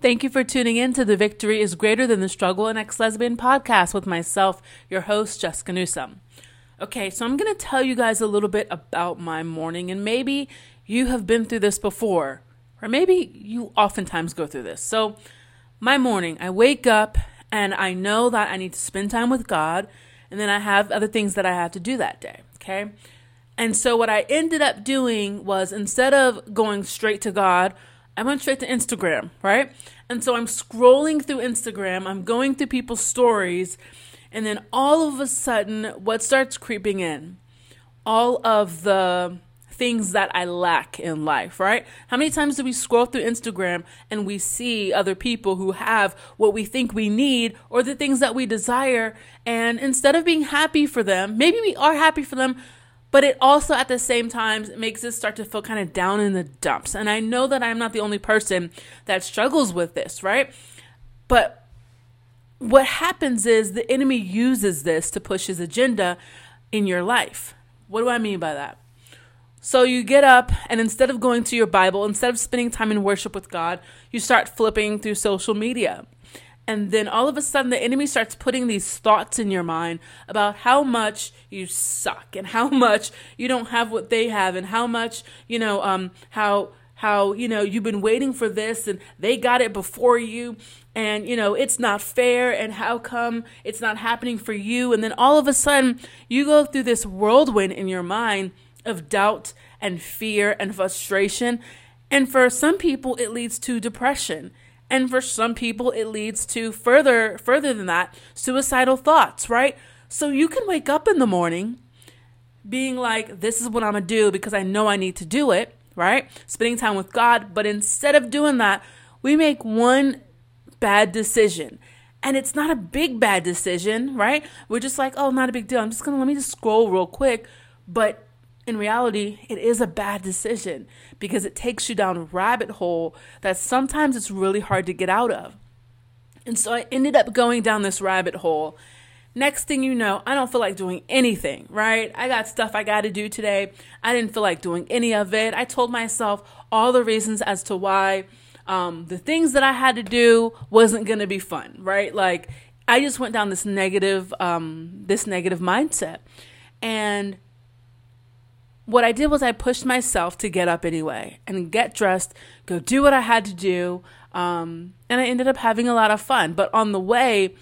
Thank you for tuning in to the Victory is Greater Than the Struggle and Ex Lesbian podcast with myself, your host, Jessica Newsom. Okay, so I'm going to tell you guys a little bit about my morning, and maybe you have been through this before, or maybe you oftentimes go through this. So, my morning, I wake up and I know that I need to spend time with God, and then I have other things that I have to do that day, okay? And so, what I ended up doing was instead of going straight to God, I went straight to Instagram, right? And so I'm scrolling through Instagram, I'm going through people's stories, and then all of a sudden, what starts creeping in? All of the things that I lack in life, right? How many times do we scroll through Instagram and we see other people who have what we think we need or the things that we desire? And instead of being happy for them, maybe we are happy for them, but it also at the same time makes us start to feel kind of down in the dumps. And I know that I'm not the only person that struggles with this, right? But what happens is the enemy uses this to push his agenda in your life. What do I mean by that? So you get up, and instead of going to your Bible, instead of spending time in worship with God, you start flipping through social media. And then all of a sudden, the enemy starts putting these thoughts in your mind about how much you suck and how much you don't have what they have, and how much, you know, um, how how you know you've been waiting for this and they got it before you. And you know it's not fair and how come it's not happening for you? And then all of a sudden you go through this whirlwind in your mind of doubt and fear and frustration. And for some people it leads to depression and for some people it leads to further further than that suicidal thoughts right? So you can wake up in the morning being like this is what i'm gonna do because i know i need to do it right? Spending time with god. But instead of doing that we make one bad decision. And it's not a big bad decision right? We're just like oh not a big deal. I'm just gonna let me just scroll real quick. But in reality, it is a bad decision because it takes you down a rabbit hole that sometimes it's really hard to get out of. And so I ended up going down this rabbit hole. Next thing you know, I don't feel like doing anything, right? I got stuff I got to do today. I didn't feel like doing any of it. I told myself all the reasons as to why um, the things that I had to do wasn't going to be fun, right? Like I just went down this negative, um, this negative mindset. And what I did was I pushed myself to get up anyway and get dressed, go do what I had to do. Um, and I ended up having a lot of fun. But on the way,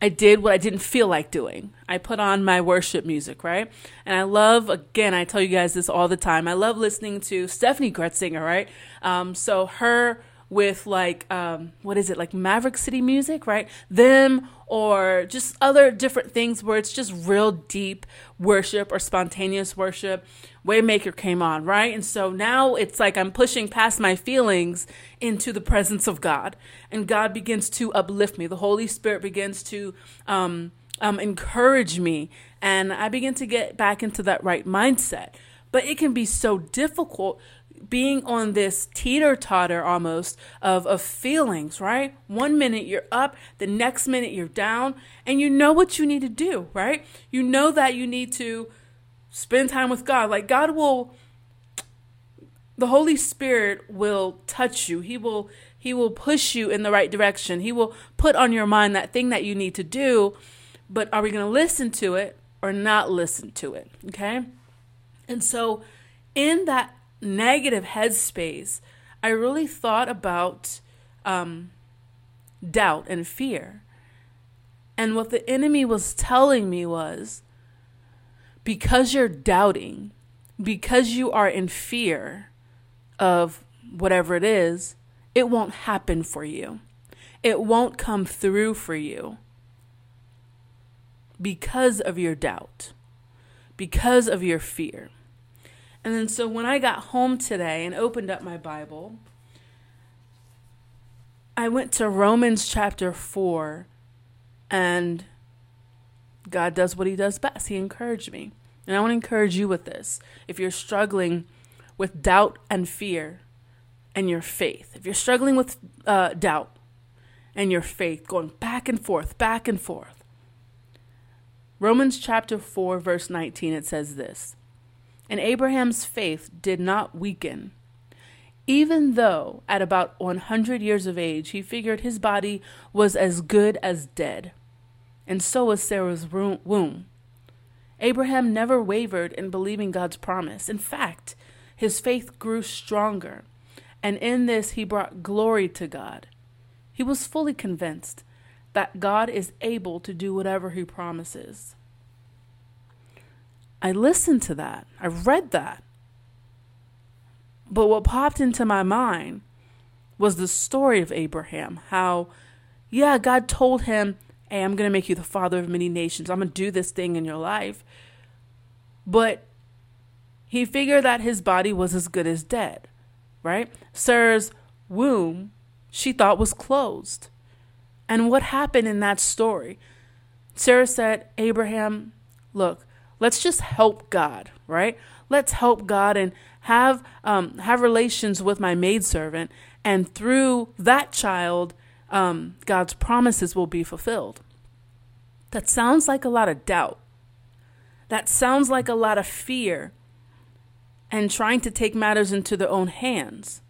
I did what I didn't feel like doing. I put on my worship music, right? And I love, again, I tell you guys this all the time. I love listening to Steffany Gretzinger, right? Um, so her with like um, what is it like Maverick City music, right? Them or just other different things where it's just real deep worship or spontaneous worship. Waymaker came on, right? And so now it's like I'm pushing past my feelings into the presence of God, and God begins to uplift me. The Holy Spirit begins to um, um, encourage me, and I begin to get back into that right mindset. But it can be so difficult being on this teeter totter almost of, of feelings, right? One minute you're up, the next minute you're down, and you know what you need to do, right? You know that you need to spend time with God. Like God will the Holy Spirit will touch you. He will he will push you in the right direction. He will put on your mind that thing that you need to do, but are we going to listen to it or not listen to it? Okay? And so in that negative headspace, I really thought about um, doubt and fear. And what the enemy was telling me was because you're doubting, because you are in fear of whatever it is, it won't happen for you. It won't come through for you because of your doubt, because of your fear. And then so when I got home today and opened up my Bible, I went to Romans chapter 4 and God does what he does best. He encouraged me. And I want to encourage you with this. If you're struggling with doubt and fear and your faith, if you're struggling with uh, doubt and your faith, going back and forth, back and forth, Romans chapter 4, verse 19, it says this and Abraham's faith did not weaken, Even though at about 100 years of age, he figured his body was as good as dead, and so was Sarah's womb. Abraham never wavered in believing God's promise. In fact, his faith grew stronger, and in this he brought glory to God. He was fully convinced that God is able to do whatever he promises. I listened to that. I read that. But what popped into my mind was the story of Abraham. How, yeah, God told him, Hey, I'm going to make you the father of many nations. I'm going to do this thing in your life. But he figured that his body was as good as dead, right? Sarah's womb, she thought was closed. And what happened in that story? Sarah said, Abraham, look, let's just help God, right? Let's help God and have um, have relations with my maidservant, and through that child, um, God's promises will be fulfilled. That sounds like a lot of doubt. That sounds like a lot of fear and trying to take matters into their own hands.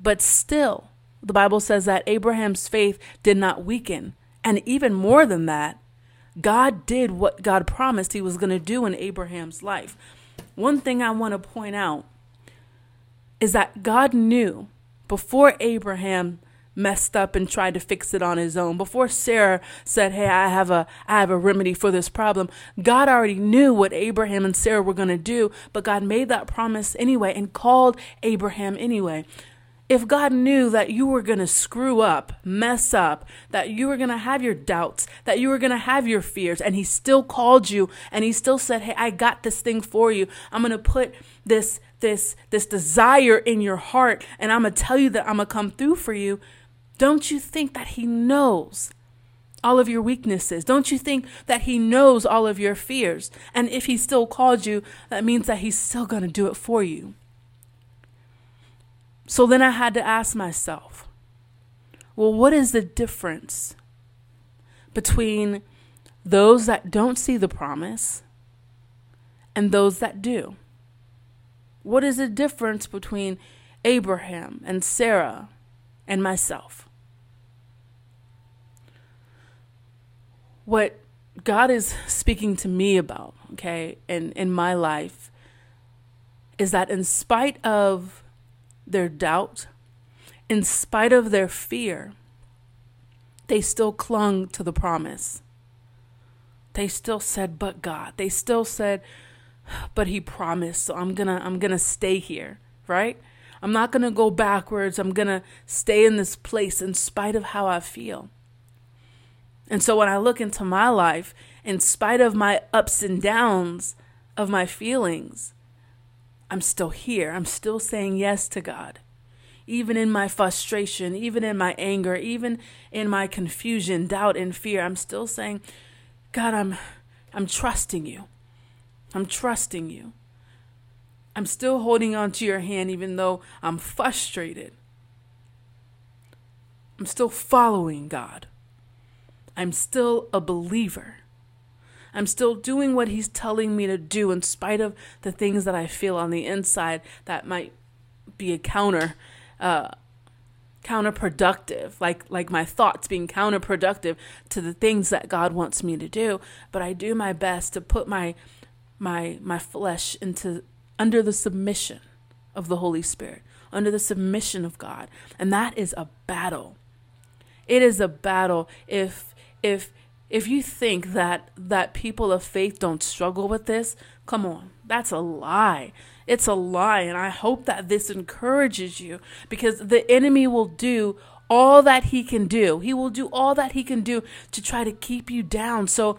But still, the Bible says that Abraham's faith did not weaken. And even more than that, God did what God promised he was going to do in Abraham's life. One thing I want to point out is that God knew before Abraham messed up and tried to fix it on his own before Sarah said hey I have a I have a remedy for this problem God already knew what Abraham and Sarah were going to do but God made that promise anyway and called Abraham anyway if God knew that you were going to screw up, mess up, that you were going to have your doubts, that you were going to have your fears, and He still called you and He still said, Hey, I got this thing for you. I'm going to put this, this, this desire in your heart, and I'm going to tell you that I'm going to come through for you. Don't you think that He knows all of your weaknesses? Don't you think that He knows all of your fears? And if He still called you, that means that He's still going to do it for you. So then I had to ask myself, well, what is the difference between those that don't see the promise and those that do? What is the difference between Abraham and Sarah and myself? What God is speaking to me about, okay, in, in my life, is that in spite of their doubt, in spite of their fear, they still clung to the promise. They still said, but God. They still said, but he promised, so I'm to I'm to stay here, right? I'm not to go backwards. I'm to stay in this place in spite of how I feel. And so when I look into my life, in spite of my ups and downs of my feelings, I'm still here. I'm still saying yes to God. Even in my frustration, even in my anger, even in my confusion, doubt, and fear, I'm still saying, God, I'm, I'm trusting you. I'm trusting you. I'm still holding on to your hand even though I'm frustrated. I'm still following God. I'm still a believer. I'm still doing what He's telling me to do in spite of the things that I feel on the inside that might be a counter. Uh, counterproductive like like my thoughts being counterproductive to the things that God wants me to do but I do my best to put my my my flesh into under the submission of the Holy Spirit under the submission of God and that is a battle it is a battle if if if you think that that people of faith don't struggle with this, come on. That's a lie. It's a lie and I hope that this encourages you because the enemy will do all that he can do. He will do all that he can do to try to keep you down. So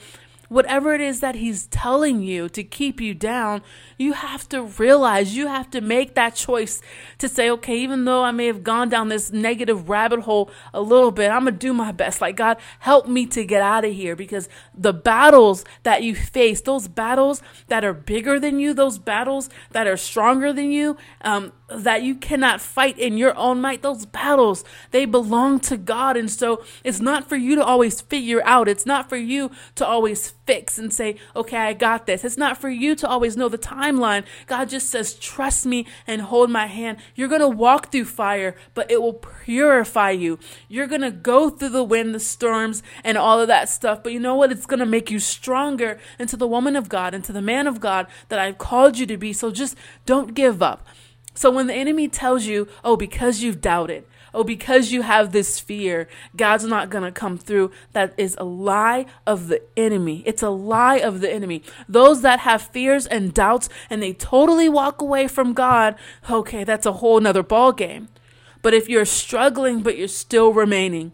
whatever it is that he's telling you to keep you down, you have to realize, you have to make that choice to say, okay, even though I may have gone down this negative rabbit hole a little bit, I'm going to do my best. Like, God, help me to get out of here because the battles that you face, those battles that are bigger than you, those battles that are stronger than you, um, that you cannot fight in your own might, those battles, they belong to God. And so it's not for you to always figure out, it's not for you to always fix and say, okay, I got this. It's not for you to always know the timeline. God just says, trust me and hold my hand. You're going to walk through fire, but it will purify you. You're going to go through the wind, the storms, and all of that stuff. But you know what? It's going to make you stronger into the woman of God, into the man of God that I've called you to be. So just don't give up. So when the enemy tells you, oh, because you've doubted, oh, because you have this fear, God's not going to come through, that is a lie of the enemy. It's a lie of the enemy. Those that have fears and doubts and they totally walk away from God, okay, that's a whole nother ball game. But if you're struggling, but you're still remaining,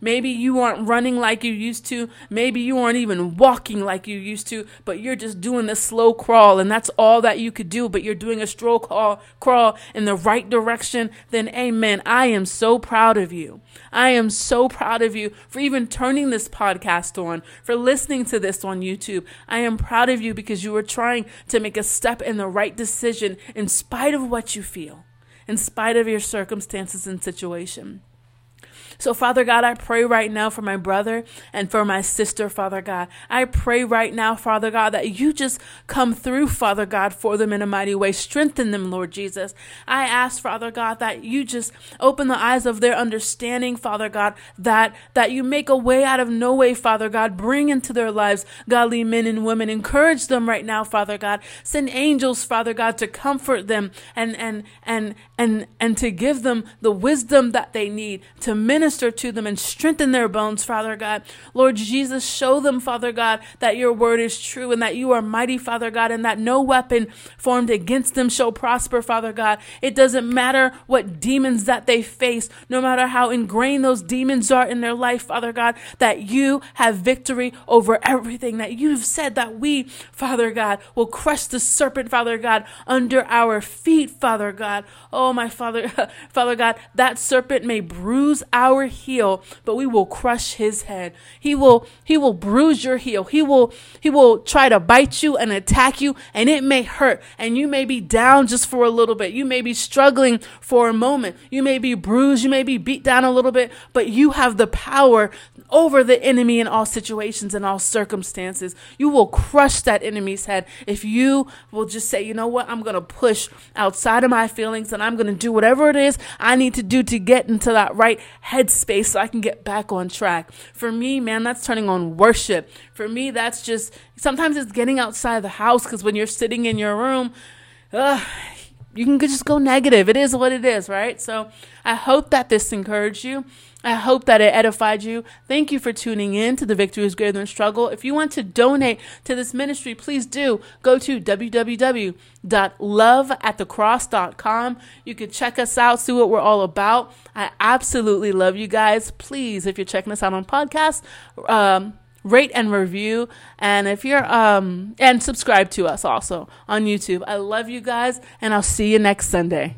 Maybe you aren't running like you used to. Maybe you aren't even walking like you used to, but you're just doing the slow crawl and that's all that you could do, but you're doing a slow crawl, crawl in the right direction. Then amen. I am so proud of you. I am so proud of you for even turning this podcast on, for listening to this on YouTube. I am proud of you because you are trying to make a step in the right decision in spite of what you feel, in spite of your circumstances and situation. So, Father God, I pray right now for my brother and for my sister, Father God. I pray right now, Father God, that you just come through, Father God, for them in a mighty way. Strengthen them, Lord Jesus. I ask, Father God, that you just open the eyes of their understanding, Father God, that, that you make a way out of no way, Father God. Bring into their lives godly men and women. Encourage them right now, Father God. Send angels, Father God, to comfort them and, and, and, and, and to give them the wisdom that they need to minister minister to them and strengthen their bones, Father God. Lord Jesus, show them, Father God, that your word is true and that you are mighty, Father God, and that no weapon formed against them shall prosper, Father God. It doesn't matter what demons that they face, no matter how ingrained those demons are in their life, Father God, that you have victory over everything, that you've said that we, Father God, will crush the serpent, Father God, under our feet, Father God. Oh, my Father, Father God, that serpent may bruise our our heel, but we will crush his head. He will he will bruise your heel. He will he will try to bite you and attack you and it may hurt and you may be down just for a little bit. You may be struggling for a moment. You may be bruised, you may be beat down a little bit, but you have the power over the enemy in all situations and all circumstances. You will crush that enemy's head if you will just say, "You know what? I'm going to push outside of my feelings and I'm going to do whatever it is I need to do to get into that right head headspace so I can get back on track. For me, man, that's turning on worship. For me, that's just sometimes it's getting outside the house because when you're sitting in your room, uh, you can just go negative. It is what it is, right? So I hope that this encouraged you. I hope that it edified you. Thank you for tuning in to The Victory is Greater Than Struggle. If you want to donate to this ministry, please do go to www.loveatthecross.com. You can check us out, see what we're all about. I absolutely love you guys. Please, if you're checking us out on podcast, um, rate and review and if you're um and subscribe to us also on YouTube. I love you guys and I'll see you next Sunday.